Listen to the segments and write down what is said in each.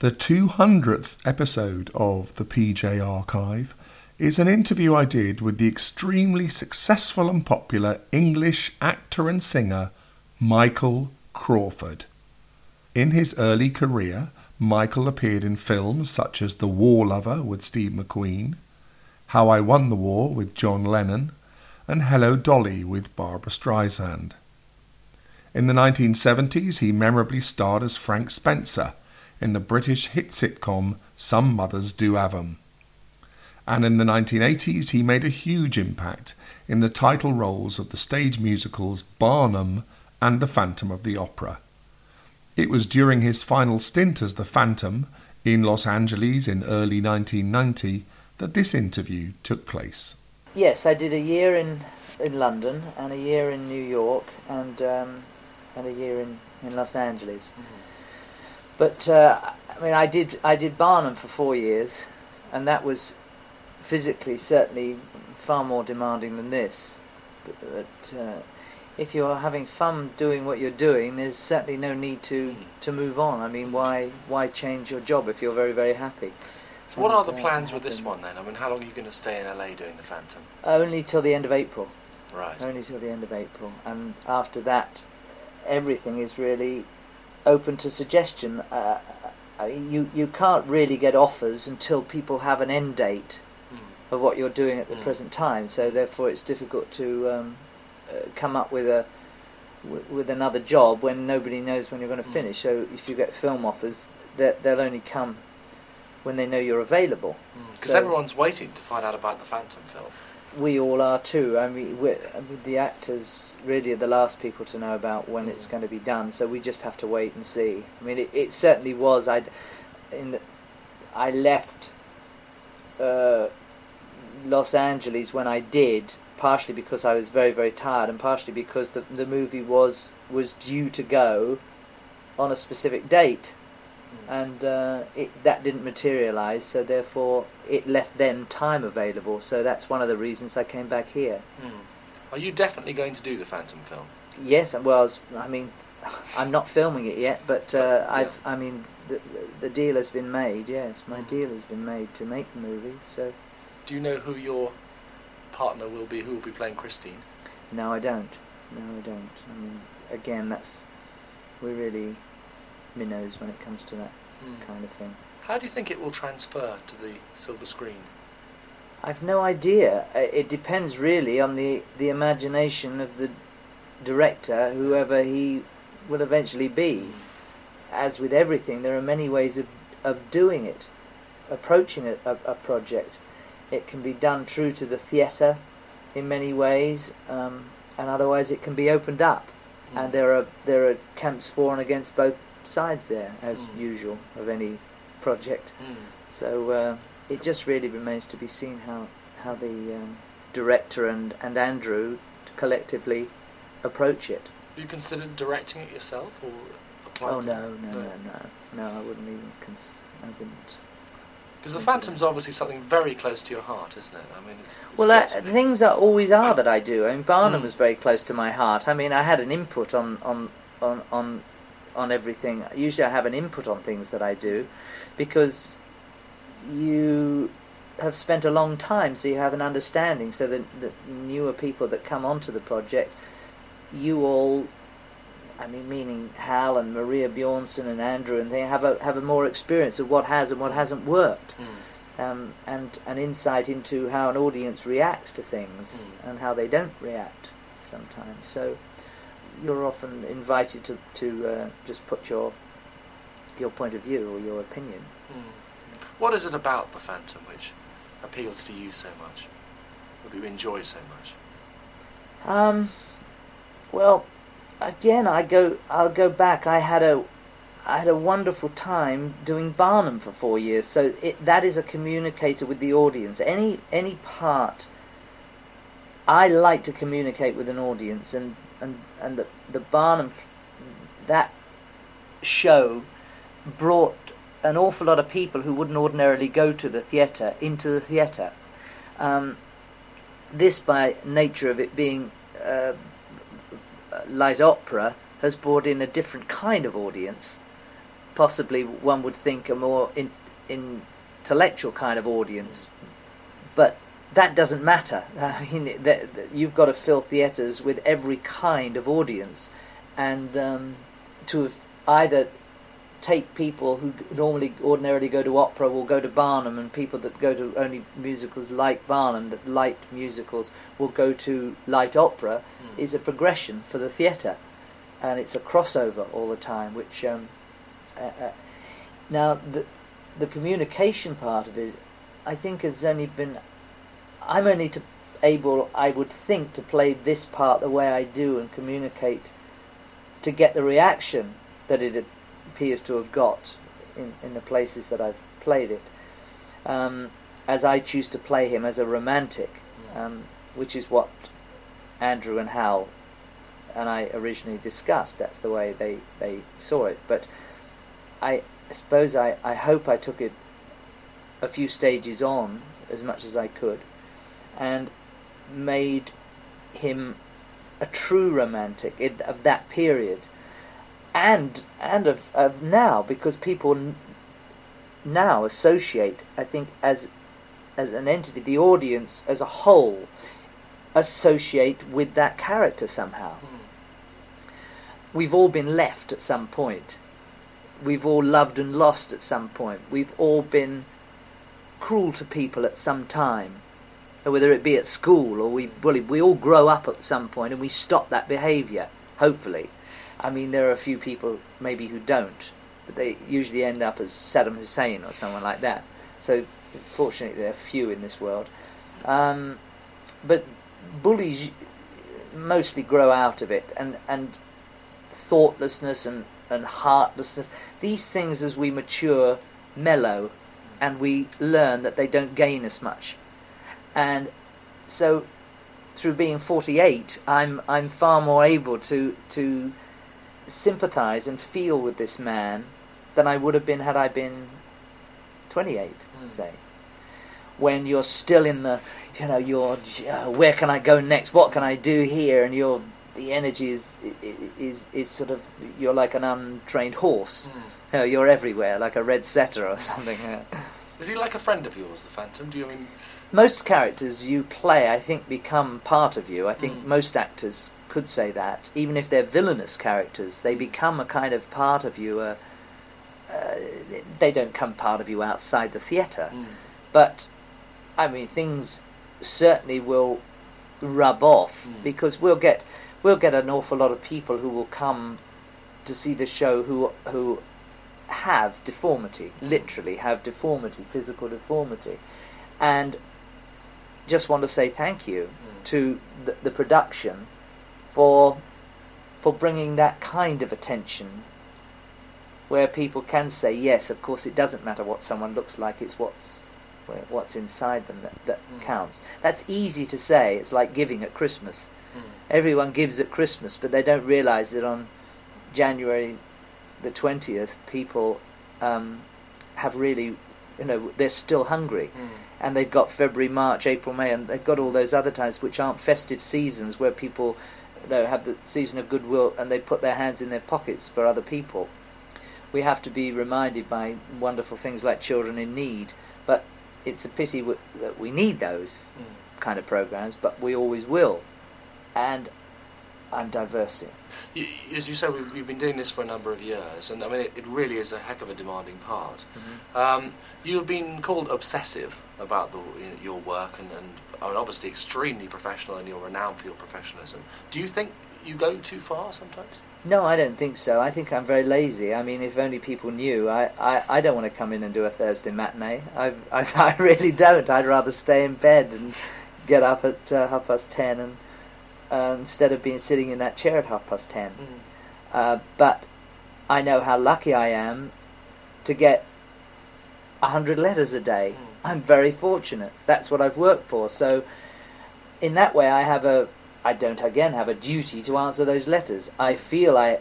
The 200th episode of the PJ Archive is an interview I did with the extremely successful and popular English actor and singer Michael Crawford. In his early career, Michael appeared in films such as The War Lover with Steve McQueen, How I Won the War with John Lennon, and Hello Dolly with Barbra Streisand. In the 1970s, he memorably starred as Frank Spencer in the British hit sitcom Some Mothers Do Have 'Em. And in the 1980s, he made a huge impact in the title roles of the stage musicals Barnum and The Phantom of the Opera. It was during his final stint as the Phantom in Los Angeles in early 1990 that this interview took place. Yes, I did a year in in London and a year in New York and um, and a year in, in Los Angeles. Mm-hmm. But uh, I mean, I did I did Barnum for four years, and that was physically certainly far more demanding than this. But, but uh, if you're having fun doing what you're doing, there's certainly no need to, to move on. I mean, why why change your job if you're very very happy? So, what are the uh, plans with this one then? I mean, how long are you going to stay in LA doing the Phantom? Only till the end of April. Right. Only till the end of April, and after that, everything is really open to suggestion. Uh, uh you you can't really get offers until people have an end date mm. of what you're doing at the mm. present time. So therefore, it's difficult to um, uh, come up with a with another job when nobody knows when you're going to mm. finish. So if you get film offers, they'll only come when they know you're available. Because mm. so everyone's waiting to find out about the Phantom film. We all are too. I mean, I mean, the actors really are the last people to know about when mm. it's going to be done. So we just have to wait and see. I mean, it, it certainly was. I, in the, I left uh, Los Angeles when I did partially because I was very very tired, and partially because the the movie was was due to go on a specific date. And uh, it, that didn't materialise. So therefore, it left them time available. So that's one of the reasons I came back here. Mm. Are you definitely going to do the Phantom film? Yes, well, I mean, I'm not filming it yet, but uh, I've, I mean, the, the deal has been made. Yes, my mm. deal has been made to make the movie. So. Do you know who your partner will be who will be playing Christine? No, I don't. No, I don't. I mean, again, that's we're really minnows when it comes to that mm. kind of thing. How do you think it will transfer to the silver screen? I've no idea. It depends really on the the imagination of the director, whoever he will eventually be. Hmm. As with everything, there are many ways of of doing it, approaching a, a, a project. It can be done true to the theatre in many ways, um, and otherwise it can be opened up. Mm. And there are there are camps for and against both sides there, as mm. usual of any project. Mm. So uh, it just really remains to be seen how how the um, director and and Andrew collectively approach it. Have you considered directing it yourself, or? Oh no, no, no, no, no! I wouldn't even. Cons- I wouldn't because the Phantom's obviously something very close to your heart, isn't it? I mean, it's, it's well, uh, things are always are that I do. I mean, Barnum mm. was very close to my heart. I mean, I had an input on on on on on everything. Usually, I have an input on things that I do, because you have spent a long time, so you have an understanding. So that the newer people that come onto the project, you all I mean, meaning Hal and Maria Bjornson and Andrew, and they have a have a more experience of what has and what hasn't worked, mm. um, and an insight into how an audience reacts to things mm. and how they don't react sometimes. So you're often invited to to uh, just put your your point of view or your opinion. Mm. What is it about the Phantom which appeals to you so much, or you enjoy so much? Um, well, again, I go, I'll go back. I had a, I had a wonderful time doing Barnum for four years. So it, that is a communicator with the audience. Any any part. I like to communicate with an audience, and and and the the Barnum, that show, brought an awful lot of people who wouldn't ordinarily go to the theatre into the theatre. Um, this, by nature of it being uh, light opera has brought in a different kind of audience, possibly one would think a more in, intellectual kind of audience, but that doesn't matter. I mean, that, that you've got to fill theatres with every kind of audience, and um, to either take people who normally ordinarily go to opera will go to Barnum, and people that go to only musicals like Barnum, that like musicals, will go to light opera, Mm. is a progression for the theatre, and it's a crossover all the time. Which um, uh, uh, now the the communication part of it, I think, has only been. I'm only to able, I would think, to play this part the way I do and communicate to get the reaction that it appears to have got in, in the places that I've played it. Um, as I choose to play him as a romantic, um, which is what Andrew and Hal and I originally discussed. That's the way they, they saw it. But I suppose I, I hope I took it a few stages on as much as I could and made him a true romantic in, of that period. And and of, of now because people n- now associate I think as as an entity the audience as a whole associate with that character somehow. Mm. we've all been left at some point. We've all loved and lost at some point. We've all been cruel to people at some time whether it be at school or we well, we all grow up at some point and we stop that behaviour hopefully. I mean there are a few people maybe who don't but they usually end up as Saddam Hussein or someone like that. So fortunately there are few in this world. Um, but bullies mostly grow out of it and and thoughtlessness and, and heartlessness. These things as we mature mellow and we learn that they don't gain us much and so through being 48 I'm I'm far more able to to sympathize and feel with this man than I would have been had I been 28 Mm. say when you're still in the you know you're uh, where can I go next what can I do here and you're the energy is is is sort of you're like an untrained horse Mm. you know, you're everywhere like a red setter or something Is he like a friend of yours, the Phantom? Do you mean? Most characters you play, I think, become part of you. I think Mm. most actors could say that. Even if they're villainous characters, they become a kind of part of you. Uh, uh, they don't come part of you outside the theatre. Mm. But, I mean, things certainly will rub off Mm. because we'll get we'll get an awful lot of people who will come to see the show who who have deformity, literally have deformity, physical deformity, and just want to say thank you Mm. to the, the production for for bringing that kind of attention where people can say yes of course it doesn't matter what someone looks like it's what's what's inside them that, that Mm. counts that's easy to say it's like giving at christmas Mm. everyone gives at christmas but they don't realize that on january the 20th people um, have really you know they're still hungry Mm. And they've got February, March, April, May, and they've got all those other times which aren't festive seasons where people you know, have the season of goodwill and they put their hands in their pockets for other people. We have to be reminded by wonderful things like Children in Need, but it's a pity w- that we need those Mm. kind of programs, but we always will. And I'm diversing. You, as you say, we've, we've been doing this for a number of years, and I mean, it, it really is a heck of a demanding part. Um, you have been called obsessive about the, your work, and, and obviously extremely professional, and you're renowned for your professionalism. Do you think you go too far sometimes? No, I don't think so. I think I'm very lazy. I mean, if only people knew. I, I, I don't want to come in and do a Thursday matinee. I, I, I really don't. I'd rather stay in bed and get up at uh, half past ten and uh, instead of being sitting in that chair at half past ten. Uh, but I know how lucky I am to get a hundred letters a day. Mm. I'm very fortunate. That's what I've worked for. So, in that way, I have a. I don't again have a duty to answer those letters. I feel I.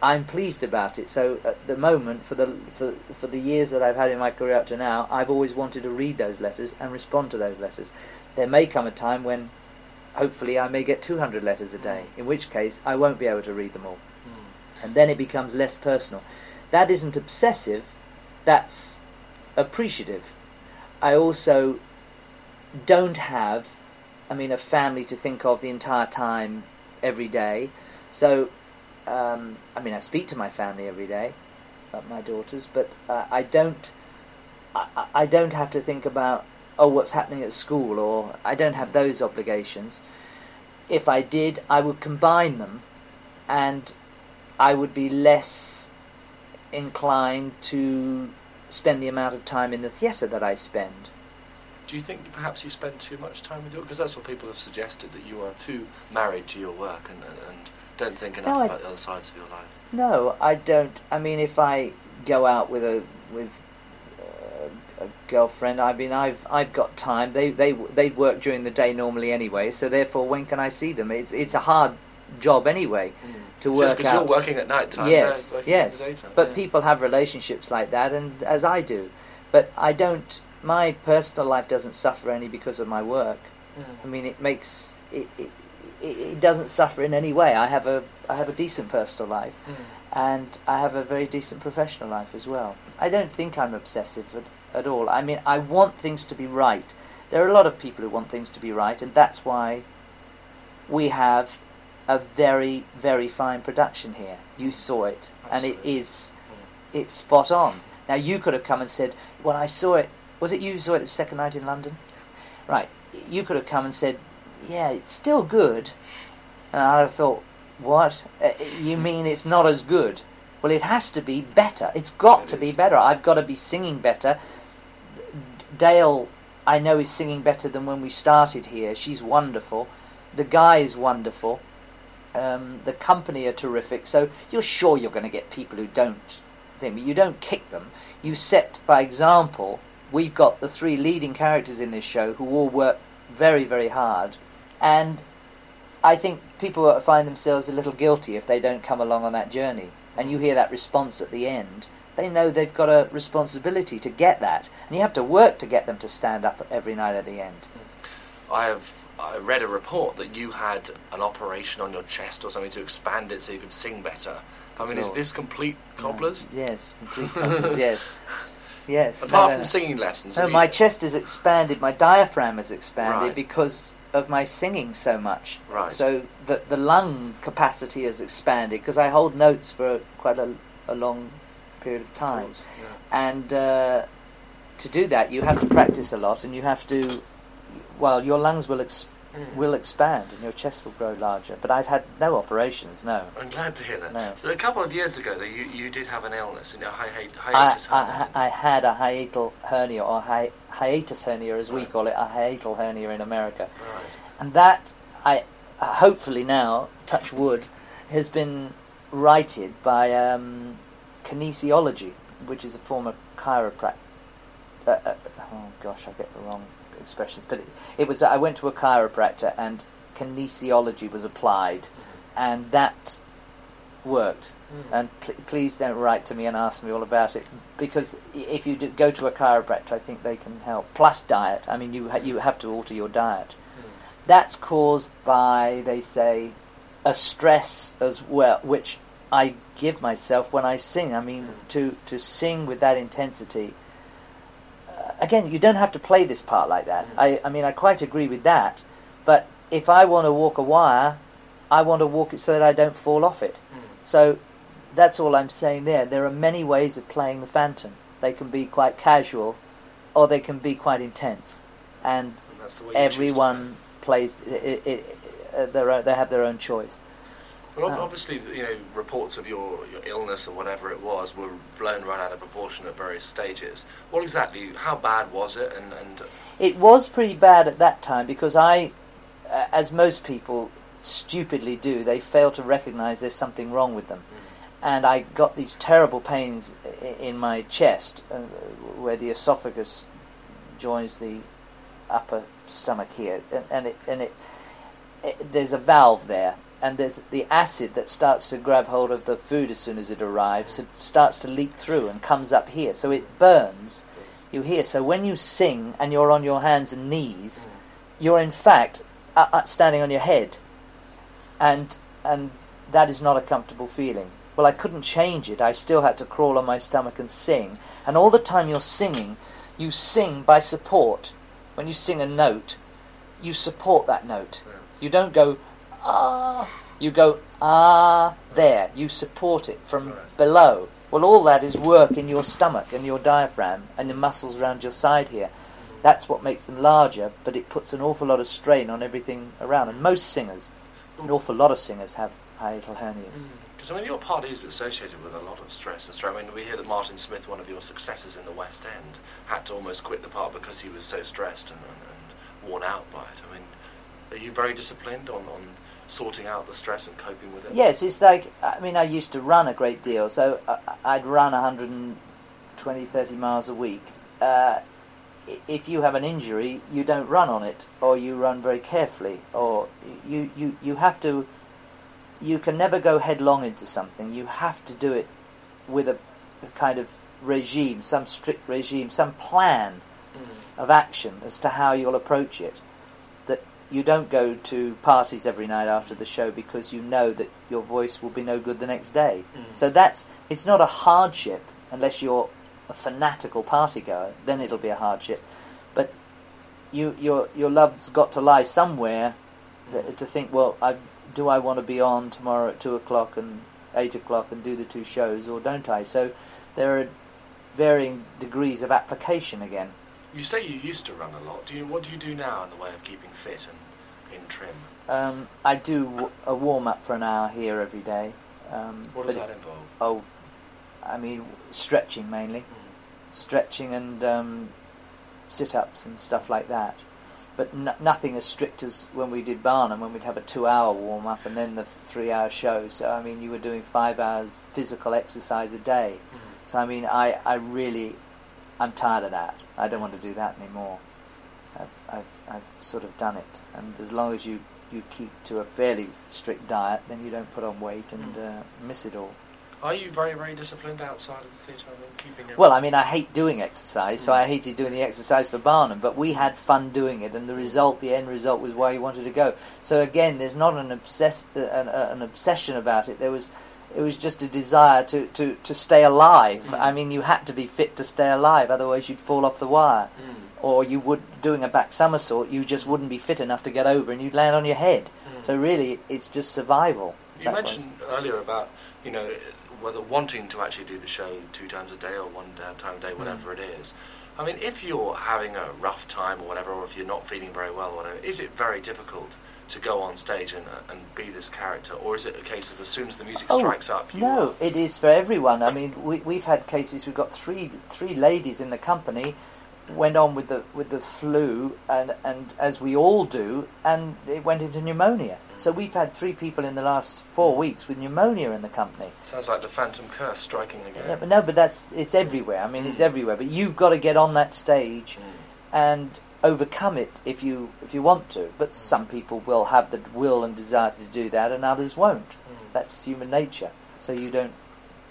I'm pleased about it. So at the moment, for the for for the years that I've had in my career up to now, I've always wanted to read those letters and respond to those letters. There may come a time when, hopefully, I may get 200 letters a day. In which case, I won't be able to read them all Mm. and then it becomes less personal. that isn't obsessive, that's appreciative. I also don't have, I mean, a family to think of the entire time, every day. So, um, I mean, I speak to my family every day, my daughters, but uh, I don't. I, I don't have to think about oh what's happening at school or I don't have those obligations. If I did, I would combine them, and I would be less inclined to spend the amount of time in the theatre that I spend. Do you think perhaps you spend too much time with your? Because that's what people have suggested that you are too married to your work and, and, and don't think enough No, I- about the other sides of your life. No, I don't. I mean, if I go out with a with a girlfriend, I mean, I've I've got time. They they they work during the day normally anyway, so therefore, when can I see them? It's it's a hard job anyway to Just work because out. you're working at night time. yes, yes. Daytime, But yeah. people have relationships like that, and as I do, but I don't. My personal life doesn't suffer any because of my work. Mm. I mean, it makes it, it, it, doesn't suffer in any way. I have a I have a decent personal life, Mm. and I have a very decent professional life as well. I don't think I'm obsessive at, at all. I mean, I want things to be right. There are a lot of people who want things to be right, and that's why we have a very very fine production here. You saw it, and it Absolutely. is it's spot on. Now you could have come and said, "Well, I saw it. Was it you who saw it the second night in London?" Right. You could have come and said, "Yeah, it's still good," and I'd have thought, "What? Uh, you mean it's not as good?" Well, it has to be better. It's got It to be better. I've got to be singing better. Dale, I know, is singing better than when we started here. She's wonderful. The guy is wonderful. Um, the company are terrific. So you're sure you're going to get people who don't think, you don't kick them. You set by example. We've got the three leading characters in this show who all work very, very hard, and I think people find themselves a little guilty if they don't come along on that journey. And you hear that response at the end. They know they've got a responsibility to get that, and you have to work to get them to stand up every night at the end. I have I read a report that you had an operation on your chest or something to expand it so you could sing better. I mean, is this complete cobblers? Yes, complete cobblers, yes, yes. Apart No, no, from no. singing lessons, No, my chest is expanded, my diaphragm is expanded Right. because of my singing so much. Right. So the the lung capacity is expanded because I hold notes for quite a, a long period of Of time, course, yeah. and uh, to do that you have to practice a lot, and you have to. Well, your lungs will ex- Mm. will expand and your chest will grow larger. But I've had no operations. No. I'm glad to hear that. No. So a couple of years ago, though, you, you did have an illness, in a hi- hi- I, hiatus. I, hernia. I had a hiatal hernia or hi, hiatus hernia, as we call it, a hiatal hernia in America. Right. and that I hopefully now touch wood has been righted by um, kinesiology, which is a form of chiropractic. Uh, uh, oh gosh, I get the wrong expressions, but it, it was. I went to a chiropractor and kinesiology was applied, and that worked. And pl- please don't write to me and ask me all about it because if you go to a chiropractor, I think they can help. Plus diet. I mean, you ha- you have to alter your diet. That's caused by, they say, a stress as well, which I give myself when I sing. I mean, to to sing with that intensity. Uh, again, you don't have to play this part like that. I I mean, I quite agree with that. But if I want to walk a wire, I want to walk it so that I don't fall off it. So that's all I'm saying there. There are many ways of playing the phantom. They can be quite casual, or they can be quite intense, and And that's the way you choose to everyone plays. It, it, uh, their own, they have their own choice. Well, Oh. obviously, you know, reports of your, your illness or whatever it was were blown right out of proportion at various stages. What exactly? How bad was it? And and It was pretty bad at that time because I, uh, as most people stupidly do, they fail to recognise there's something wrong with them. And I got these terrible pains in my chest, uh, where the esophagus joins the upper stomach here, and, and it and it, it there's a valve there, and there's the acid that starts to grab hold of the food as soon as it arrives. It starts to leak through and comes up here, so it burns. You hear. So when you sing and you're on your hands and knees, you're in fact uh, uh, standing on your head, and and that is not a comfortable feeling. Well, I couldn't change it. I still had to crawl on my stomach and sing. And all the time you're singing, you sing by support. When you sing a note, you support that note. You don't go ah. You go ah there. You support it from Right. below. Well, all that is work in your stomach and your diaphragm and the muscles around your side here. That's what makes them larger, but it puts an awful lot of strain on everything around. And most singers, an awful lot of singers, have hiatal hernias. Because I mean, your part is associated with a lot of stress and stress. I mean, we hear that Martin Smith, one of your successors in the West End, had to almost quit the part because he was so stressed and, and, and worn out by it. I mean, are you very disciplined on, on sorting out the stress and coping with it? Yes, it's like I mean I used to run a great deal, so I- I'd run 120, 30 miles a week. Uh, if you have an injury, you don't run on it, or you run very carefully, or you you you have to. You can never go headlong into something. You have to do it with a, a kind of regime, some strict regime, some plan Mm. of action as to how you'll approach it. You don't go to parties every night after the show because you know that your voice will be no good the next day. Mm. So that's it's not a hardship unless you're a fanatical party goer. Then it'll be a hardship. But you your your love's got to lie somewhere th- to think. Well, I, do I want to be on tomorrow at two o'clock and eight o'clock and do the two shows, or don't I? So there are varying degrees of application again. You say you used to run a lot. Do you? What do you do now in the way of keeping fit and in trim? Um, I do w- a warm up for an hour here every day. Um, What does that involve? Oh, I mean stretching mainly, stretching and um, sit ups and stuff like that. But n- nothing as strict as when we did Barnum, when we'd have a two-hour warm-up and then the three-hour show. So I mean, you were doing five hours physical exercise a day. So I mean, I, I really, I'm tired of that. I don't want to do that anymore. I've, I've, I've sort of done it, and as long as you, you keep to a fairly strict diet, then you don't put on weight and uh, miss it all. Are you very, very disciplined outside of the theatre? I mean, keeping it. Well, I mean, I hate doing exercise, so Mm. I hated doing the exercise for Barnum, but we had fun doing it, and the result, the end result, was where you wanted to go. So again, there's not an obsess, uh, an, uh, an obsession about it. There was, it was just a desire to, to, to stay alive. Mm. I mean, you had to be fit to stay alive, otherwise you'd fall off the wire, Mm. Or you would doing a back somersault. You just wouldn't be fit enough to get over, and you'd land on your head. Mm. So really, it's just survival. You that was. mentioned earlier about you know whether wanting to actually do the show two times a day or one time a day, Hmm. whatever it is. I mean, if you're having a rough time or whatever, or if you're not feeling very well, or whatever, is it very difficult to go on stage and uh, and be this character, or is it a case of as soon as the music Oh, strikes up, you No, it is for everyone. I mean, we, we've had cases. We've got three three ladies in the company went on with the with the flu, and and as we all do, and it went into pneumonia. So we've had three people in the last four weeks with pneumonia in the company. sounds like the phantom curse striking again. Yeah, but no, but that's it's everywhere. I mean, it's Mm. everywhere. But you've got to get on that stage Mm. and overcome it if you if you want to. But some people will have the will and desire to do that, and others won't. Mm. That's human nature. So you don't,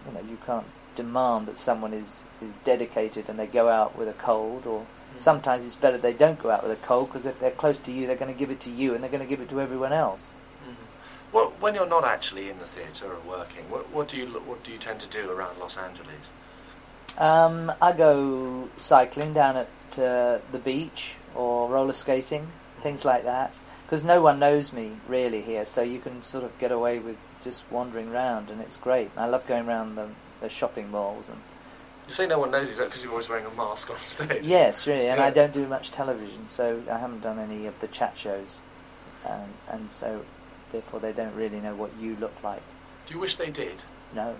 you know, you can't demand that someone is is dedicated and they go out with a cold. Or Mm. sometimes it's better they don't go out with a cold because if they're close to you, they're going to give it to you and they're going to give it to everyone else. Mhm. Well, when you're not actually in the theatre or working, what, what do you what do you tend to do around Los Angeles? Um, I go cycling down at uh, the beach or roller skating, things like that. Because no one knows me really here, so you can sort of get away with just wandering around, and it's great. I love going around the, the shopping malls and You say no one knows you that because you're always wearing a mask on stage. Yes, really, and Yeah. I don't do much television, so I haven't done any of the chat shows, um, and so therefore they don't really know what you look like. Do you wish they did? No,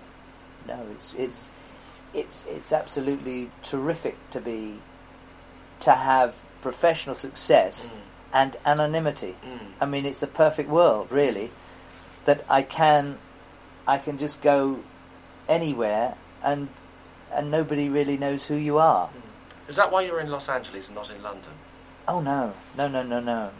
no, it's it's it's it's absolutely terrific to be to have professional success and anonymity. Mm. I mean, it's a perfect world, really, that I can I can just go anywhere and and nobody really knows who you are. Is that why you're in Los Angeles and not in London? Oh no, no, no, no, no.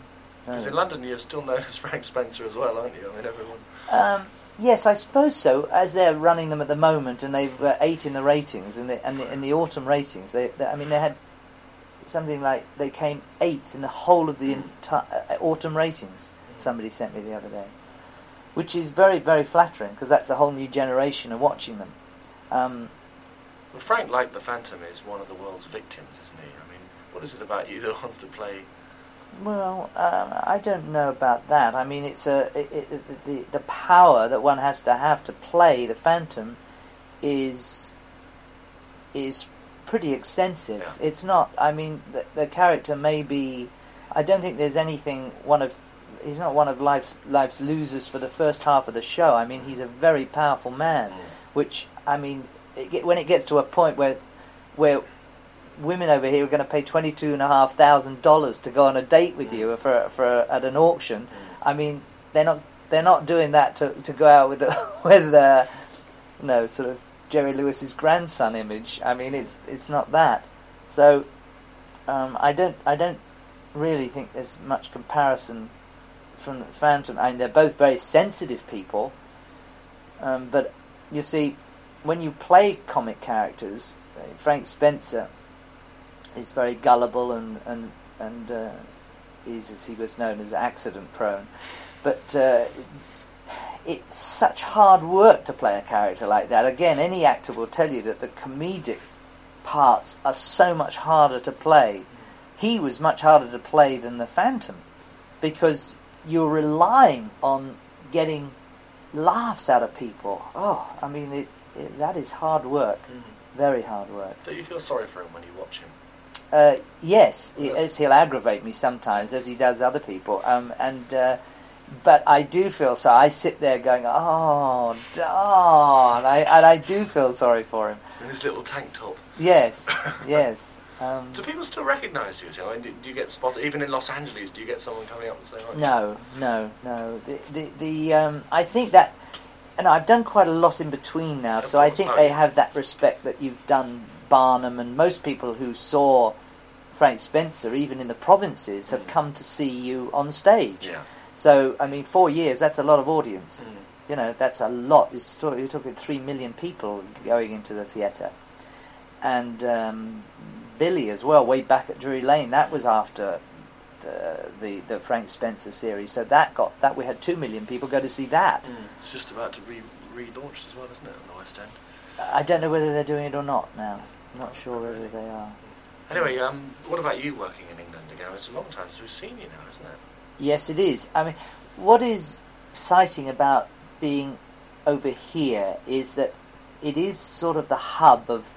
Because no. in London you're still known as Frank Spencer as well, aren't you? I mean, everyone. Um, yes, I suppose so. As they're running them at the moment, and they've got eight in the ratings, and the, and the, in the autumn ratings, they, they, I mean, they had something like they came eighth in the whole of the entire uh, autumn ratings. Somebody sent me the other day, which is very very flattering because that's a whole new generation of watching them. Um, Well, Frank, like the Phantom, is one of the world's victims, isn't he? I mean, what is it about you that wants to play? Well, um, I don't know about that. I mean, it's a it, it, the the power that one has to have to play the Phantom is is pretty extensive. Yeah. It's not. I mean, the, the character may be. I don't think there's anything one of. He's not one of life's life's losers for the first half of the show. I mean, he's a very powerful man, which I mean, it, get- when it gets to a point where where women over here are going to pay twenty two and a half thousand dollars to go on a date with you for for at an auction. I mean, they're not they're not doing that to to go out with the, with uh, no sort of Jerry Lewis's grandson image. I mean, it's it's not that. So um, I don't I don't really think there's much comparison from the Phantom. I mean, they're both very sensitive people, um, but you see, when you play comic characters, uh, Frank Spencer is very gullible and and and uh, is, as he was known, as accident prone. But uh, it's such hard work to play a character like that. Again, any actor will tell you that the comedic parts are so much harder to play. He was much harder to play than the Phantom because you're relying on getting laughs out of people. Oh, I mean, it, it, that is hard work. Very hard work. Do you feel sorry for him when you watch him? Uh, yes, he- he'll aggravate me sometimes, as he does other people. Um, and uh, but I do feel so. I sit there going, "Oh, darn!" I, and I do feel sorry for him. In his little tank top. Yes, yes. Um, Do people still recognise you? I mean, do, do you get spotted even in Los Angeles? Do you get someone coming up and saying, no, no, no. The the, the um, I think that, and I've done quite a lot in between now, Of so I think no. they have that respect that you've done Barnum, and most people who saw Frank Spencer, even in the provinces, have Mm. come to see you on stage. Yeah. So, I mean, four years—that's a lot of audience. Mm. You know, that's a lot. It's sort of- You're talking three million people going into the theatre, and um, Billy as well. Way back at Drury Lane, that was after the, the the Frank Spencer series. So that got that we had two million people go to see that. Mm. It's just about to re relaunch as well, isn't it, on the West End? I don't know whether they're doing it or not now. I'm Not sure whether they are. Anyway, um, what about you working in England again? It's a long time since we've seen you now, isn't it? Yes, it is. I mean, what is exciting about being over here is that it is sort of the hub of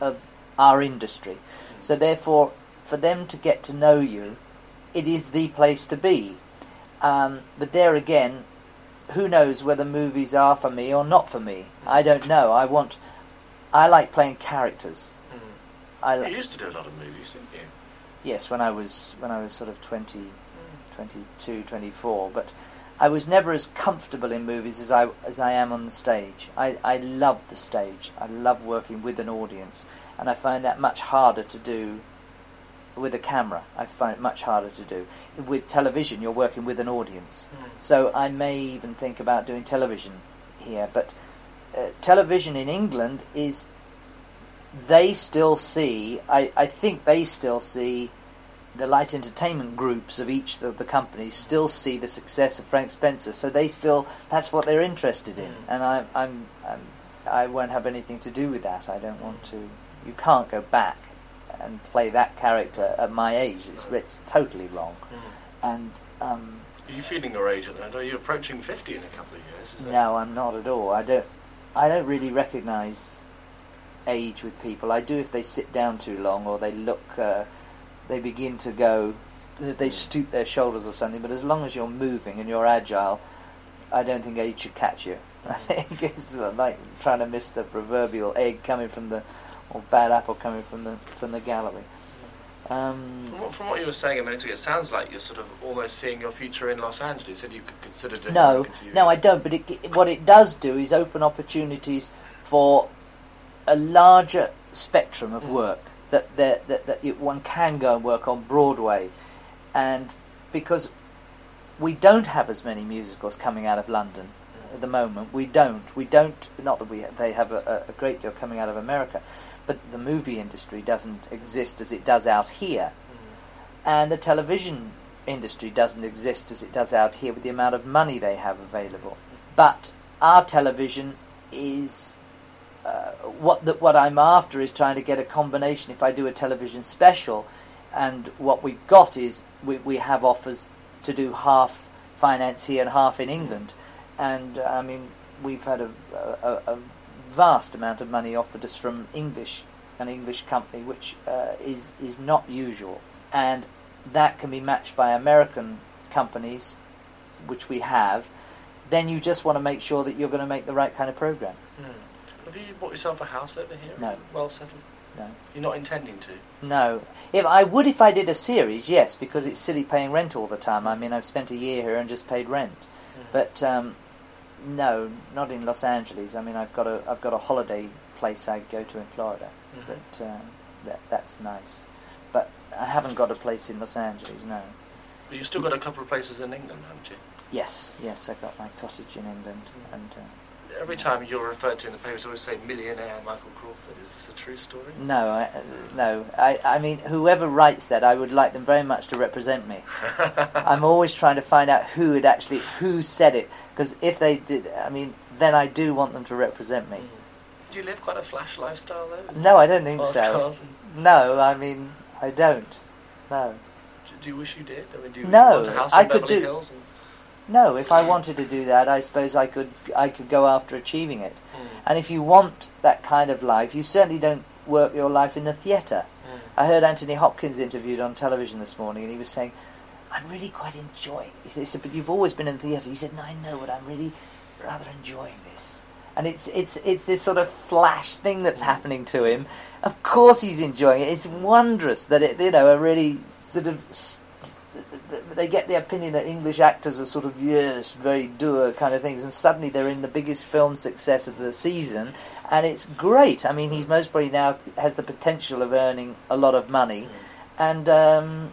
of our industry. So therefore, for them to get to know you, it is the place to be. Um, but there again, who knows whether movies are for me or not for me? I don't know. I want. I like playing characters. I You used to do a lot of movies, didn't you? yes, when I was when I was sort of 20, 22, 24, but I was never as comfortable in movies as I as I am on the stage. I, I love the stage. I love working with an audience, and I find that much harder to do with a camera. I find it much harder to do. With television, you're working with an audience. So I may even think about doing television here, but uh, television in England is they still see. I, I think they still see the light entertainment groups of each of the companies still see the success of Frank Spencer. So they still that's what they're interested in, Mm. and I, I'm, I'm I won't have anything to do with that. I don't want to. You can't go back and play that character at my age. It's, it's totally wrong. And um, Are you feeling your age at the moment? Are you approaching 50 in a couple of years? Is no, I'm not at all. I don't. I don't really recognise age with people. I do if they sit down too long or they look. Uh, they begin to go. They stoop their shoulders or something. But as long as you're moving and you're agile, I don't think age should catch you. I think it's like trying to miss the proverbial egg coming from the, or bad apple coming from the from the gallery. Um, From what, from what you were saying a minute ago, it sounds like you're sort of almost seeing your future in Los Angeles. and you could consider doing No, no, I don't. But it, what it does do is open opportunities for a larger spectrum of Mm. work that that that, you, one can go and work on Broadway, and because we don't have as many musicals coming out of London at the moment, we don't. We don't. Not that we they have a, a great deal coming out of America, but the movie industry doesn't exist as it does out here Mm. and the television industry doesn't exist as it does out here with the amount of money they have available. But our television is uh, what the, what I'm after is trying to get a combination. If I do a television special, and what we've got is we, we have offers to do half finance here and half in England, and uh, I mean we've had a, a, a, vast amount of money offered us from English an English company, which uh, is is not usual, and that can be matched by American companies, which we have. Then you just want to make sure that you're going to make the right kind of program. Have you bought yourself a house over here? No. Well settled. No. You're not intending to. No. If I would, if I did a series, yes, because it's silly paying rent all the time. I mean, I've spent a year here and just paid rent. Mm. But um, no, not in Los Angeles. I mean, I've got a I've got a holiday place I go to in Florida. Mhm. But um, that that's nice. But I haven't got a place in Los Angeles. No. But you've still got a couple of places in England, haven't you? Yes, yes, I've got my cottage in England, and uh, Every time you're referred to in the papers, always say millionaire Michael Crawford. Is this a true story? no, I, no. I I mean, whoever writes that, I would like them very much to represent me. I'm always trying to find out who had actually who said it, because if they did, I mean, then I do want them to represent me. Mm-hmm. Do you live quite a flash lifestyle though? No, I don't think Fast so. and- No, I mean, I don't. No. Do- Do you wish you did? I mean, do you No, want a house in I could Beverly do- Hills? And... No, if I wanted to do that, I suppose I could I could go after achieving it. Hmm. And if you want that kind of life, you certainly don't work your life in the theatre. Hmm. I heard Anthony Hopkins interviewed on television this morning, and he was saying, "I'm really quite enjoying." He said, he said, "But you've always been in theatre." He said, "No, I know, but I'm really rather enjoying this." And it's it's it's this sort of flash thing that's hmm. happening to him. Of course, he's enjoying it. It's wondrous that it, you know, a really sort of. They get the opinion that English actors are sort of yes, very dour kind of things, and suddenly they're in the biggest film success of the season, and it's great. I mean, he's most probably now has the potential of earning a lot of money, and um,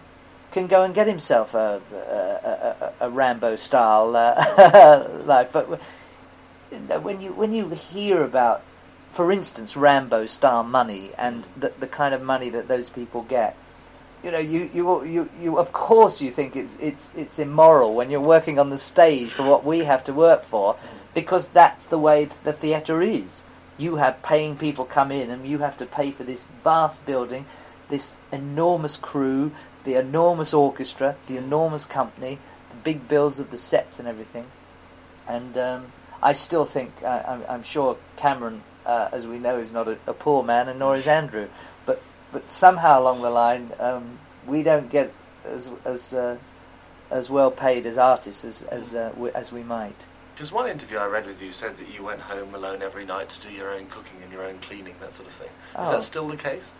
can go and get himself a, a, a, a Rambo style uh, life. But when you when you hear about, for instance, Rambo style money and the, the kind of money that those people get, you know, you, you you you of course you think it's it's it's immoral when you're working on the stage for what we have to work for, because that's the way the theatre is. You have paying people come in, and you have to pay for this vast building, this enormous crew, the enormous orchestra, the enormous company, the big bills of the sets and everything. And um, I still think, uh, I'm, I'm sure Cameron, uh, as we know, is not a, a poor man, and nor is Andrew. But but somehow along the line, um, we don't get as as uh, as well paid as artists as as uh, we, as we might. Because one interview I read with you said that you went home alone every night to do your own cooking and your own cleaning, that sort of thing. Is Oh. that still the case?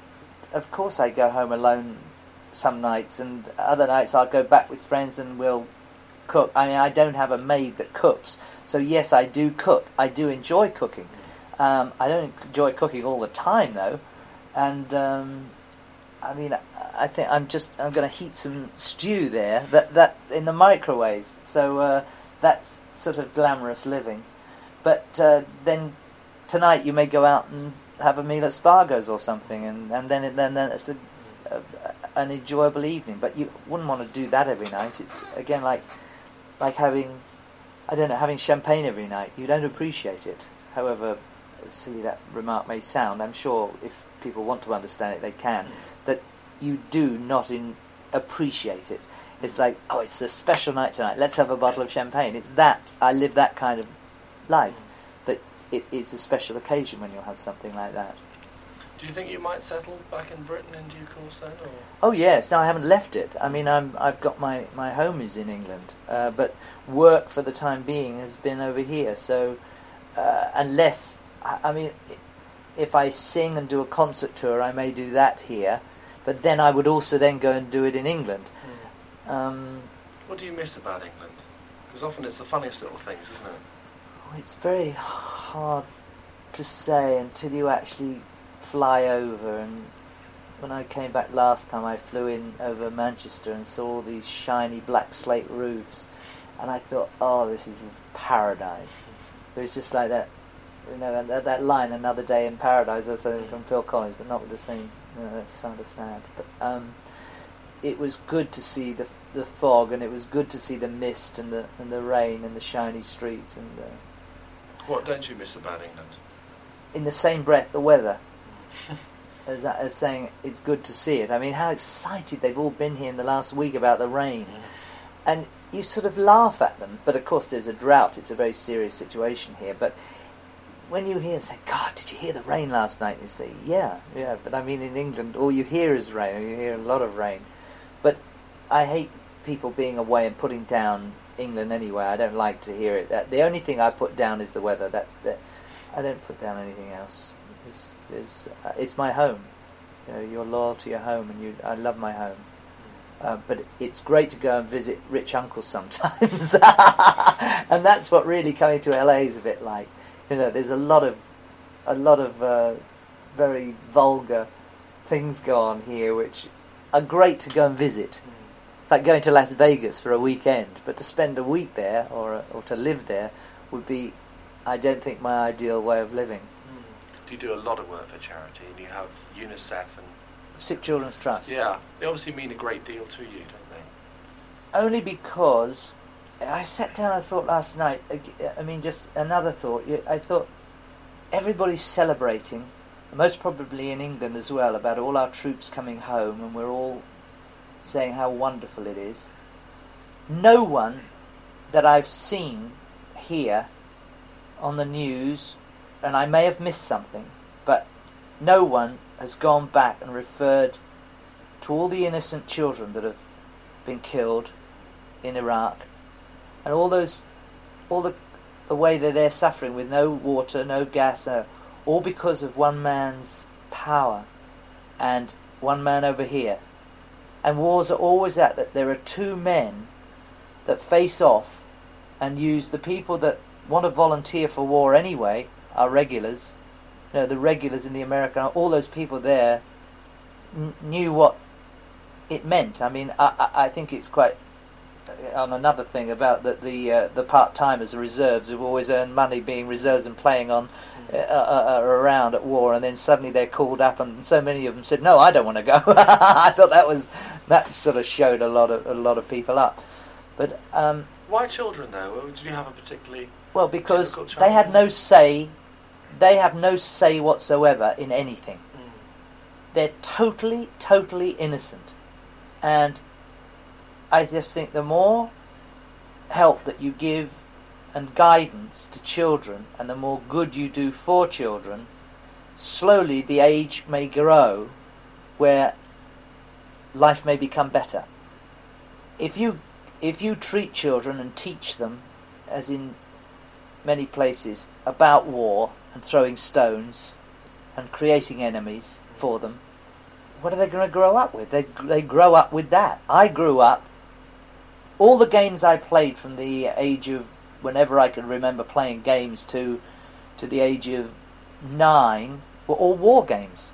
Of course, I go home alone some nights, and other nights I'll go back with friends and we'll cook. I mean, I don't have a maid that cooks, so yes, I do cook. I do enjoy cooking. Um, I don't enjoy cooking all the time though, and um, I mean, I- think I'm just I'm going to heat some stew there that that in the microwave. So uh, that's sort of glamorous living. But uh, then tonight you may go out and have a meal at Spago's or something, and, and then then then it's a, a, an enjoyable evening. But you wouldn't want to do that every night. It's again like like having I don't know having champagne every night. You don't appreciate it. However silly that remark may sound, I'm sure if people want to understand it, they can. That you do not in appreciate it. It's like, oh, it's a special night tonight. Let's have a bottle of champagne. It's that I live that kind of life. That it, it's a special occasion when you'll have something like that. Do you think you might settle back in Britain in due course then? Or? Oh yes, no, I haven't left it. I mean, I'm, I've got my, my home is in England, uh, but work for the time being has been over here. So uh, unless, I, I mean, if I sing and do a concert tour, I may do that here, but then I would also then go and do it in England. Um, What do you miss about England? Because often it's the funniest little things, isn't it? it's very hard to say until you actually fly over. And when I came back last time, I flew in over Manchester and saw all these shiny black slate roofs, and I thought, oh, this is paradise. It was just like that, you know, that, that line, "Another Day in Paradise," or something from Phil Collins, but not with the same. You know, that's sad. But um, it was good to see the the fog, and it was good to see the mist and the and the rain and the shiny streets, and uh, What don't you miss about England? in the same breath the weather. As, as saying it's good to see it. I mean, how excited they've all been here in the last week about the rain, and you sort of laugh at them. But of course, there's a drought. It's a very serious situation here. But when you hear say, "God, did you hear the rain last night?" You say, "Yeah, yeah." But I mean, in England, all you hear is rain. You hear a lot of rain. But I hate people being away and putting down England anyway. I don't like to hear it. That, the only thing I put down is the weather. That's the. I don't put down anything else. It's, it's, uh, it's my home. You know, you're loyal to your home, and you. I love my home. Uh, but it's great to go and visit rich uncles sometimes, and that's what really coming to LA is a bit like. You know, there's a lot of, a lot of uh, very vulgar things go on here, which are great to go and visit. It's like going to Las Vegas for a weekend, but to spend a week there or or to live there would be, I don't think, my ideal way of living. Do you do a lot of work for charity? And you have UNICEF and Sick Children's Trust. yeah, they obviously mean a great deal to you, don't they? Only because I sat down and thought last night. I mean, just another thought. I thought everybody's celebrating, most probably in England as well, about all our troops coming home, and we're all saying how wonderful it is. No one that I've seen here on the news, and I may have missed something, but no one has gone back and referred to all the innocent children that have been killed in Iraq, and all those, all the, the way that they're suffering with no water, no gas, uh, all because of one man's power, and one man over here. And wars are always that that there are two men that face off and use the people that want to volunteer for war anyway, are regulars, you know, the regulars in the American, all those people there knew what it meant. I mean, I, I, I think it's quite on another thing about that the uh, the part timers, the reserves, who've always earned money being reserves and playing on uh, uh, uh, around at war, and then suddenly they're called up, and so many of them said, "No, I don't want to go." I thought that was that sort of showed a lot of a lot of people up, but. Um, Why children though? Or Did you have a particularly? well, because they had no say, they have no say whatsoever in anything. They're totally, totally innocent. And I just think the more help that you give and guidance to children, and the more good you do for children, slowly the age may grow where life may become better. If you if you treat children and teach them, as in many places, about war and throwing stones and creating enemies for them, what are they going to grow up with? They they grow up with that. I grew up. All the games I played from the age of whenever I could remember playing games to to the age of nine were all war games.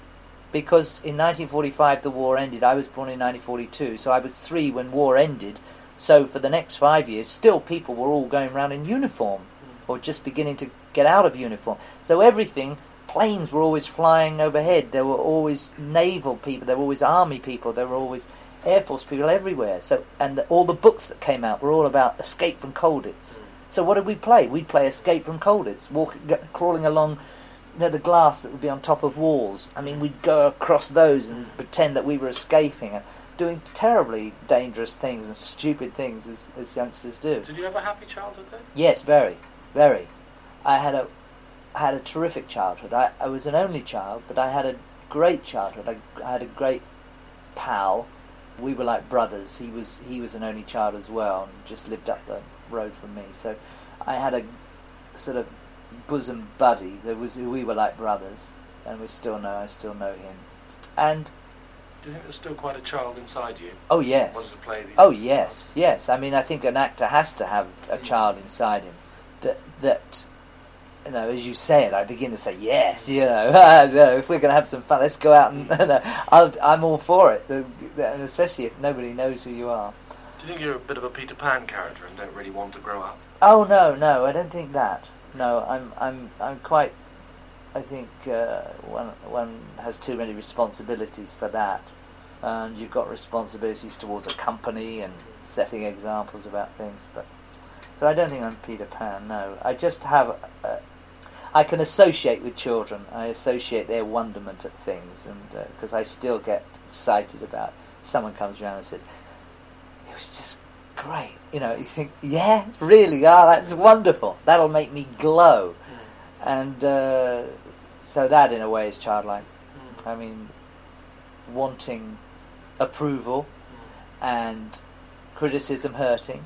Because in 1945 the war ended. I was born in 1942, so I was three when war ended. So for the next five years, still people were all going around in uniform, or just beginning to get out of uniform. So everything, planes were always flying overhead. There were always naval people. There were always army people. There were always air force people everywhere. So and all the books that came out were all about escape from Colditz. So what did we play? We'd play Escape from Colditz, walking, g- crawling along, you know, the glass that would be on top of walls. I mean, we'd go across those and pretend that we were escaping, and doing terribly dangerous things and stupid things as, as youngsters do. Did you have a happy childhood then? Yes, very, very. I had a, I had a terrific childhood. I, I was an only child, but I had a great childhood. I, I had a great pal. We were like brothers. He was he was an only child as well, and just lived up the road from me. So I had a sort of bosom buddy. There was we were like brothers, and we still know. I still know him. And Do you think there's still quite a child inside you? oh yes, to play these Oh yes, yes. I mean, I think an actor has to have a mm. child inside him that that you know, as you say it, I begin to say yes. You know, no, if we're going to have some fun, let's go out and. You know, I'll, I'm all for it, the, the, and especially if nobody knows who you are. Do you think you're a bit of a Peter Pan character and don't really want to grow up? Oh no, no, I don't think that. No, I'm, I'm, I'm quite. I think uh, one, one has too many responsibilities for that. and you've got responsibilities towards a company and setting examples about things. But so I don't think I'm Peter Pan. No, I just have. I can associate with children. I associate their wonderment at things, and because uh, I still get excited about. Someone comes around and says, "It was just great." You know, you think, "Yeah, really? Ah, oh, that's wonderful. That'll make me glow." Mm. And uh, so that, in a way, is childlike. Mm. I mean, wanting approval mm. and criticism hurting.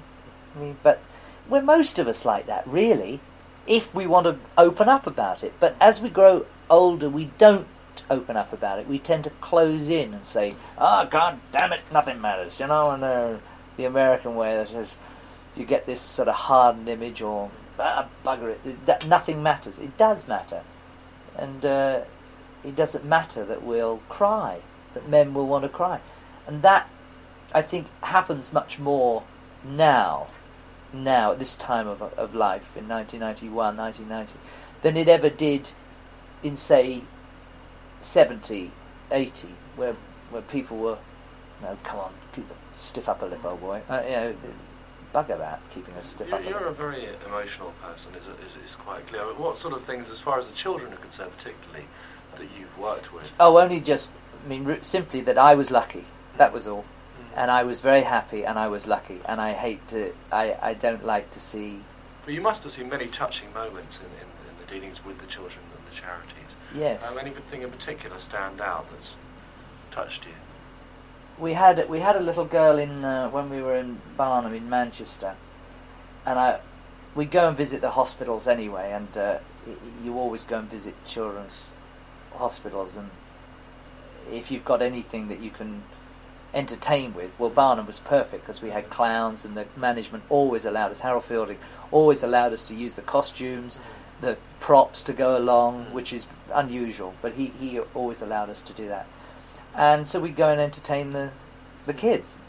I mean, but we're most of us like that, really, if we want to open up about it. But as we grow older, we don't open up about it. We tend to close in and say, "Ah, oh, God damn it, nothing matters," you know, and uh, the American way that says you get this sort of hardened image or ah, bugger it, that nothing matters. It does matter, and uh, it doesn't matter that we'll cry, that men will want to cry, and that I think happens much more now, now at this time of, of life in 1991, 1990, than it ever did in say 70, 80, where where people were, you know, come on, keep a stiff up a lip, old boy. Uh, you know, bugger that, keeping a stiff you're, upper You're a very emotional person, is, is, is quite clear. What sort of things, as far as the children are concerned, particularly, that you've worked with? Oh, only just, I mean, simply that I was lucky. That was all and I was very happy and I was lucky. And I hate to I, I don't like to see. But you must have seen many touching moments in, in, in the dealings with the children and the charities. Yes. Um, anything in particular stand out that's touched you? We had we had a little girl in uh, when we were in Barnum in Manchester. And I we go and visit the hospitals anyway. And uh, you always go and visit children's hospitals. And if you've got anything that you can entertain with. Well, Barnum was perfect because we had clowns, and the management always allowed us. Harold Fielding always allowed us to use the costumes, the props to go along, which is unusual. But he, he always allowed us to do that, and so we go and entertain the the kids.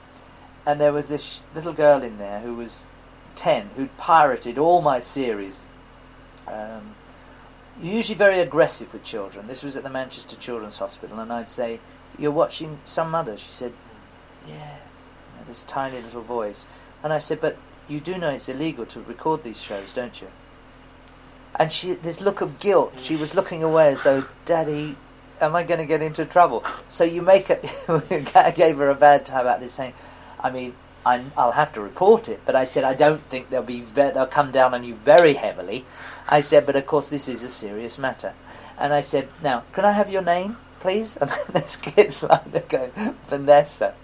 And there was this little girl in there who was ten who'd pirated all my series. Um, usually very aggressive with children. This was at the Manchester Children's Hospital, and I'd say, "You're watching some mother." She said, Yes. this tiny little voice. And I said, but you do know it's illegal to record these shows, don't you? And she, this look of guilt, she was looking away as though, Daddy, am I going to get into trouble? So you make it, I gave her a bad time about this saying, I mean, i will have to report it, but I said, I don't think they'll be, ve- they'll come down on you very heavily. I said, but of course this is a serious matter. And I said, now, can I have your name, please? And this kid's like, going, Vanessa.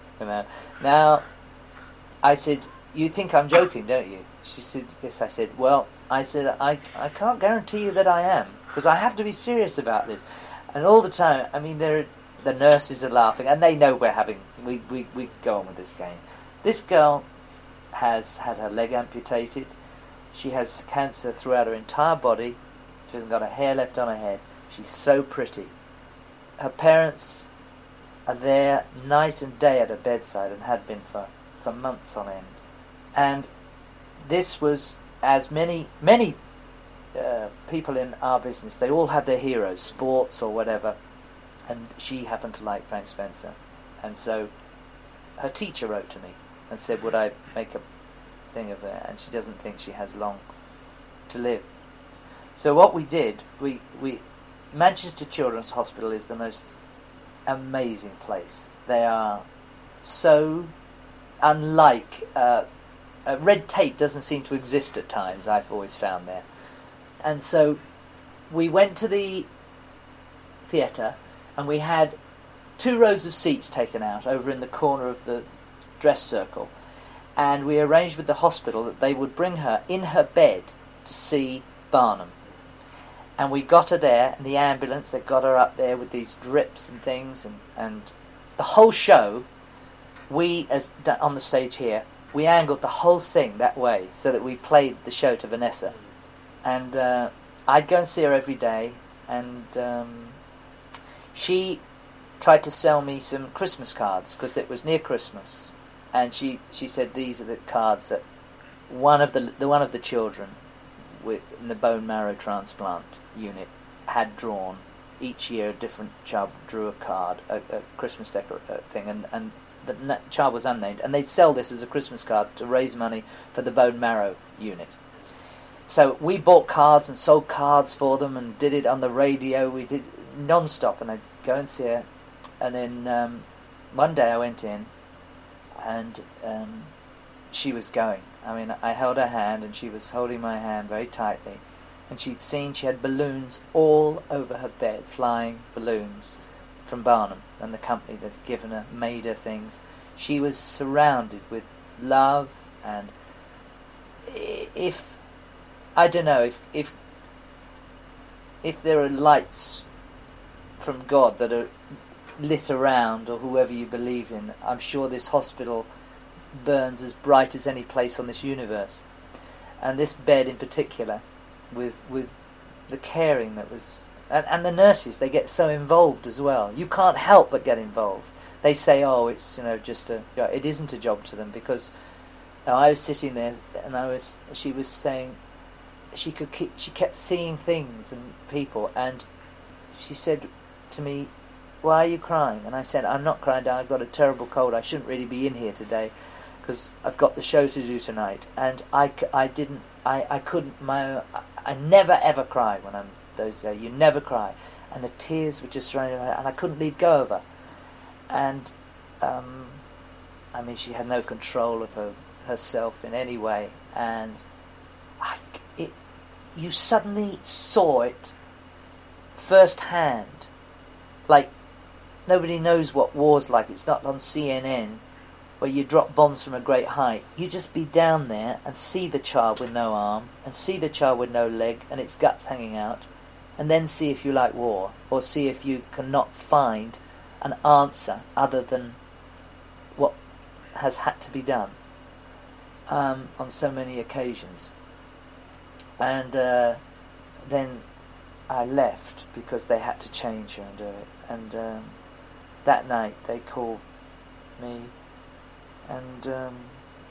Now, I said, you think I'm joking, don't you? She said, yes. I said, well, I said, I, I can't guarantee you that I am, because I have to be serious about this. And all the time, I mean, the nurses are laughing, and they know we're having, we, we, we go on with this game. This girl has had her leg amputated. She has cancer throughout her entire body. She hasn't got a hair left on her head. She's so pretty. Her parents are there night and day at her bedside and had been for, for months on end. And this was, as many, many uh, people in our business, they all have their heroes, sports or whatever, and she happened to like Frank Spencer. And so her teacher wrote to me and said, would I make a thing of it? And she doesn't think she has long to live. So what we did, we, we Manchester Children's Hospital is the most amazing place. They are so unlike. Uh, uh, red tape doesn't seem to exist at times. I've always found there, and so we went to the theatre, and we had two rows of seats taken out over in the corner of the dress circle, and we arranged with the hospital that they would bring her in her bed to see Barnum and we got her there in the ambulance that got her up there with these drips and things and, and the whole show we as on the stage here we angled the whole thing that way so that we played the show to Vanessa. And uh, I'd go and see her every day and um, she tried to sell me some Christmas cards because it was near Christmas. And she, she said these are the cards that one of the, the one of the children with the bone marrow transplant unit had drawn each year a different child drew a card, a, a Christmas decor thing, and and the child was unnamed, and they'd sell this as a Christmas card to raise money for the bone marrow unit. So we bought cards and sold cards for them, and did it on the radio. We did non-stop, and I'd go and see her, and then um, one day I went in, and um, she was going. I mean, I held her hand, and she was holding my hand very tightly, and she'd seen she had balloons all over her bed, flying balloons from Barnum and the company that had given her, made her things. She was surrounded with love, and if I don't know if if if there are lights from God that are lit around, or whoever you believe in, I'm sure this hospital burns as bright as any place on this universe. And this bed in particular, with with the caring that was, and, and the nurses, they get so involved as well. You can't help but get involved. They say, "Oh, it's you know just a," it isn't a job to them because you know, I was sitting there and I was, she was saying, she could keep, she kept seeing things and people, and she said to me, "Why are you crying?" And I said, "I'm not crying. I've got a terrible cold. I shouldn't really be in here today." because I've got the show to do tonight, and I, I didn't, I, I couldn't, my, I never ever cry when I'm those days. You never cry, and the tears were just running, and I couldn't leave go of her, and, um, I mean, she had no control of her herself in any way, and I, it, you suddenly saw it firsthand, like nobody knows what war's like. It's not on CNN where you drop bombs from a great height. You just be down there and see the child with no arm, and see the child with no leg, and its guts hanging out, and then see if you like war, or see if you cannot find an answer other than what has had to be done um, on so many occasions. And uh, then I left because they had to change her and do it. And um, that night they called me and um,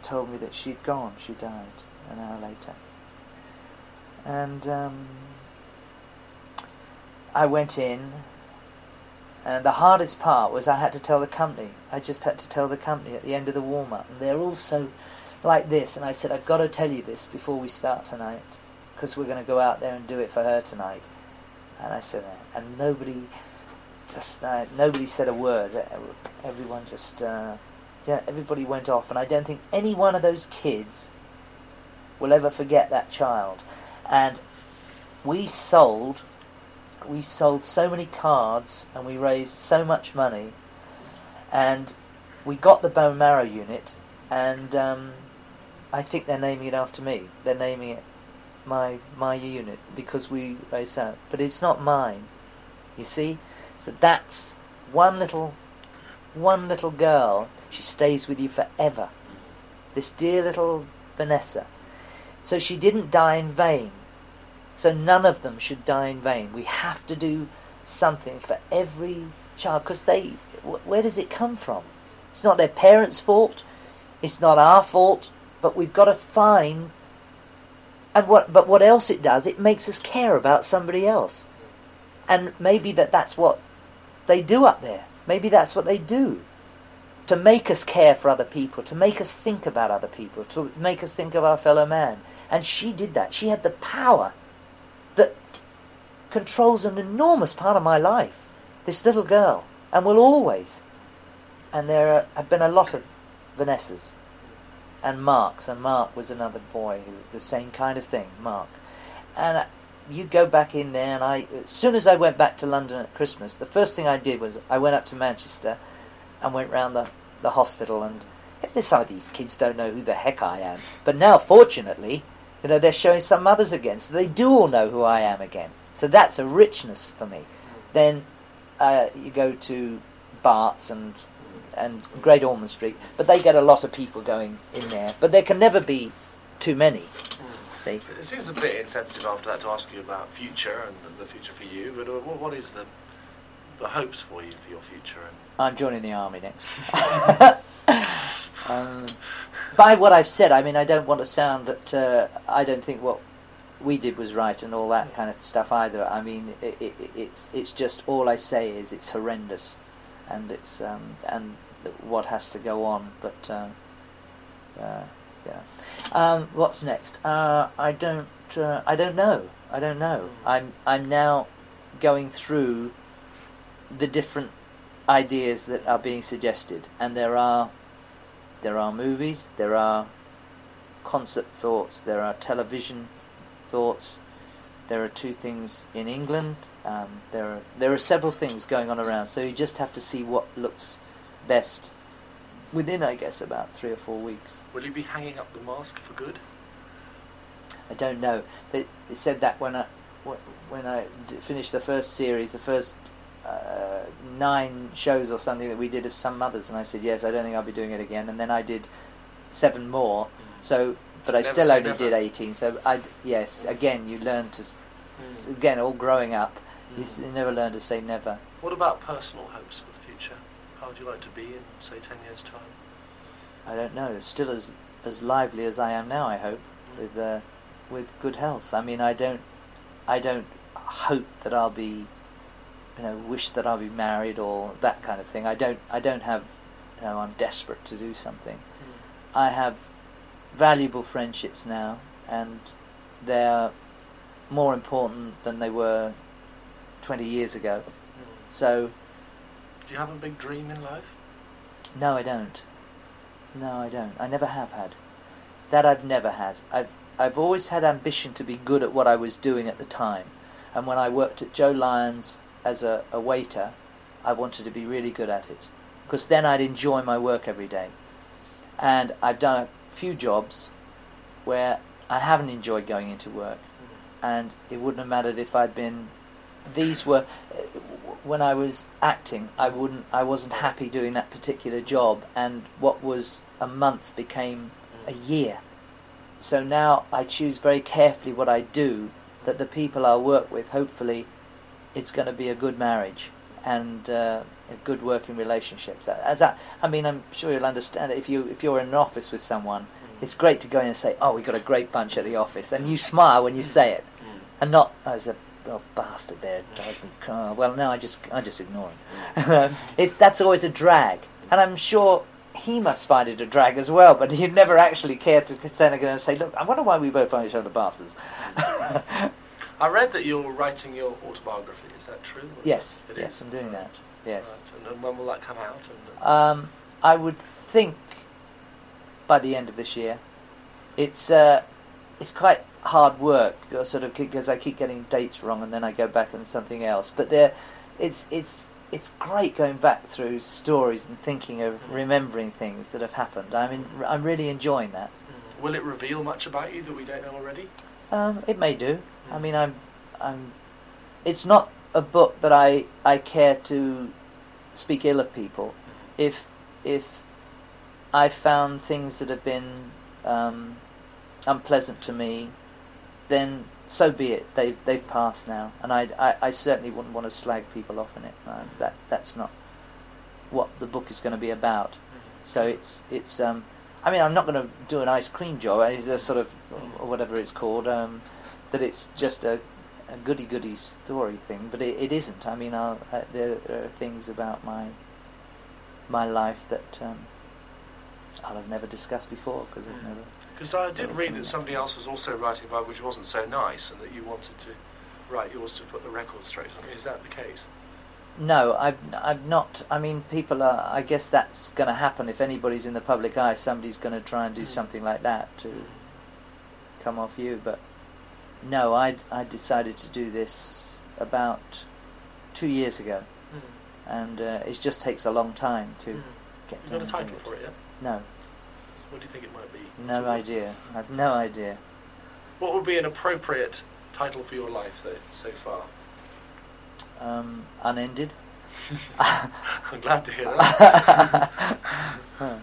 told me that she'd gone. She died an hour later. And um, I went in, and the hardest part was I had to tell the company. I just had to tell the company at the end of the warm up, and they're all so like this. And I said, I've got to tell you this before we start tonight, because we're going to go out there and do it for her tonight. And I said, and nobody, just uh, nobody said a word. Everyone just. Uh, yeah, everybody went off, and I don't think any one of those kids will ever forget that child. And we sold, we sold so many cards, and we raised so much money, and we got the bone marrow unit, and um, I think they're naming it after me. They're naming it my my unit because we raised that, but it's not mine. You see, so that's one little one little girl she stays with you forever. This dear little Vanessa. So she didn't die in vain. So none of them should die in vain. We have to do something for every child because they. Where does it come from? It's not their parents' fault. It's not our fault. But we've got to find. And what? But what else it does? It makes us care about somebody else. And maybe that that's what they do up there. Maybe that's what they do to make us care for other people, to make us think about other people, to make us think of our fellow man. And she did that. She had the power that controls an enormous part of my life. This little girl, and will always. And there are, have been a lot of Vanessas and Marks, and Mark was another boy who the same kind of thing, Mark. And uh, you go back in there, and I, as soon as I went back to London at Christmas, the first thing I did was I went up to Manchester and went round the, the hospital and some of these kids don't know who the heck I am. But now, fortunately, you know, they're showing some mothers again, so they do all know who I am again. So that's a richness for me. Then uh, you go to Bart's and and Great Ormond Street, but they get a lot of people going in there. But there can never be too many. See? It seems a bit insensitive after that to ask you about future and the future for you. But uh, what is the the hopes for you for your future? I'm joining the army next. um, by what I've said, I mean I don't want to sound that uh, I don't think what we did was right and all that kind of stuff either. I mean, it, it, it's it's just all I say is it's horrendous, and it's um, and what has to go on. But uh, uh, yeah, um, what's next? Uh, I don't uh, I don't know. I don't know. I'm I'm now going through the different ideas that are being suggested, and there are there are movies, there are concert thoughts, there are television thoughts. There are two things in England. Um, there are there are several things going on around. So you just have to see what looks best within, I guess, about three or four weeks. Will you be hanging up the mask for good? I don't know. They, they said that when I when I finished the first series, the first uh, nine shows or something that we did of some mothers, and I said yes. I don't think I'll be doing it again. And then I did seven more. So, but I still only never. did eighteen. So I yes, again you learn to Mm. again all growing up. You, s- Mm. you never learn to say never. What about personal hopes for the future? How would you like to be in, say, ten years' time? I don't know. Still as as lively as I am now. I hope Mm. with uh, with good health. I mean, I don't I don't hope that I'll be you know wish that I'll be married or that kind of thing. I don't I don't have you know I'm desperate to do something. I have valuable friendships now, and they're more important than they were 20 years ago. Mm. So Do you have a big dream in life? No, I don't. No, I don't. I never have had. That I've never had. I've I've always had ambition to be good at what I was doing at the time. And when I worked at Joe Lyons as a, a waiter, I wanted to be really good at it. Because then I'd enjoy my work every day. And I've done a few jobs where I haven't enjoyed going into work. Mm-hmm. And it wouldn't have mattered if I'd been these were uh, when I was acting. I wouldn't. I wasn't happy doing that particular job, and what was a month became mm-hmm. a year. So now I choose very carefully what I do. That the people I work with, hopefully, it's going to be a good marriage and uh, a good working relationships. As that, I mean, I'm sure you'll understand. If you if you're in an office with someone, mm. it's great to go in and say, "Oh, we got a great bunch at the office," and you smile when you mm. say it mm. and not oh, as a oh, bastard there drives me cra- oh, well no I just I just ignore him. It, that's always a drag and I'm sure he must find it a drag as well but he'd never actually care to stand again and say look I wonder why we both find each other bastards. I read that you're writing your autobiography. That true? yes It yes is? I'm doing that yes Right. And, when will that come out? And, uh, Um, I would think by the end of this year. It's uh, it's quite hard work, sort of because I keep getting dates wrong, and then I go back on something else. But there, it's it's it's great going back through stories and thinking of remembering things that have happened. I mean, I'm really enjoying that. will it reveal much about you that we don't know already? Um, it may do. I mean, I'm, I'm. It's not a book that I I care to speak ill of people. If if I found things that have been um, unpleasant to me, then so be it. They've they've passed now, and I I, I certainly wouldn't want to slag people off in it. That that's not what the book is going to be about. So it's it's. Um, I mean, I'm not going to do an ice cream job. It's a sort of or whatever it's called. Um, that it's just a, a goody goody story thing, but it, it isn't. I mean, I'll, uh, there are things about my my life that um, I'll have never discussed before because I've Mm. never. Because I did read that somebody else was also writing about which wasn't so nice, and that you wanted to write yours to put the record straight. I mean, is that the case? No, I've I've not. I mean, people are. I guess that's going to happen if anybody's in the public eye. Somebody's going to try and do Mm. something like that to come off you. But no, I I decided to do this about two years ago, and uh, it just takes a long time to get You down got a title for it yet? No, What do you think it might be? no idea. I've no idea. What would be an appropriate title for your life, though, so far? Um, unended. I'm glad to hear that. Huh.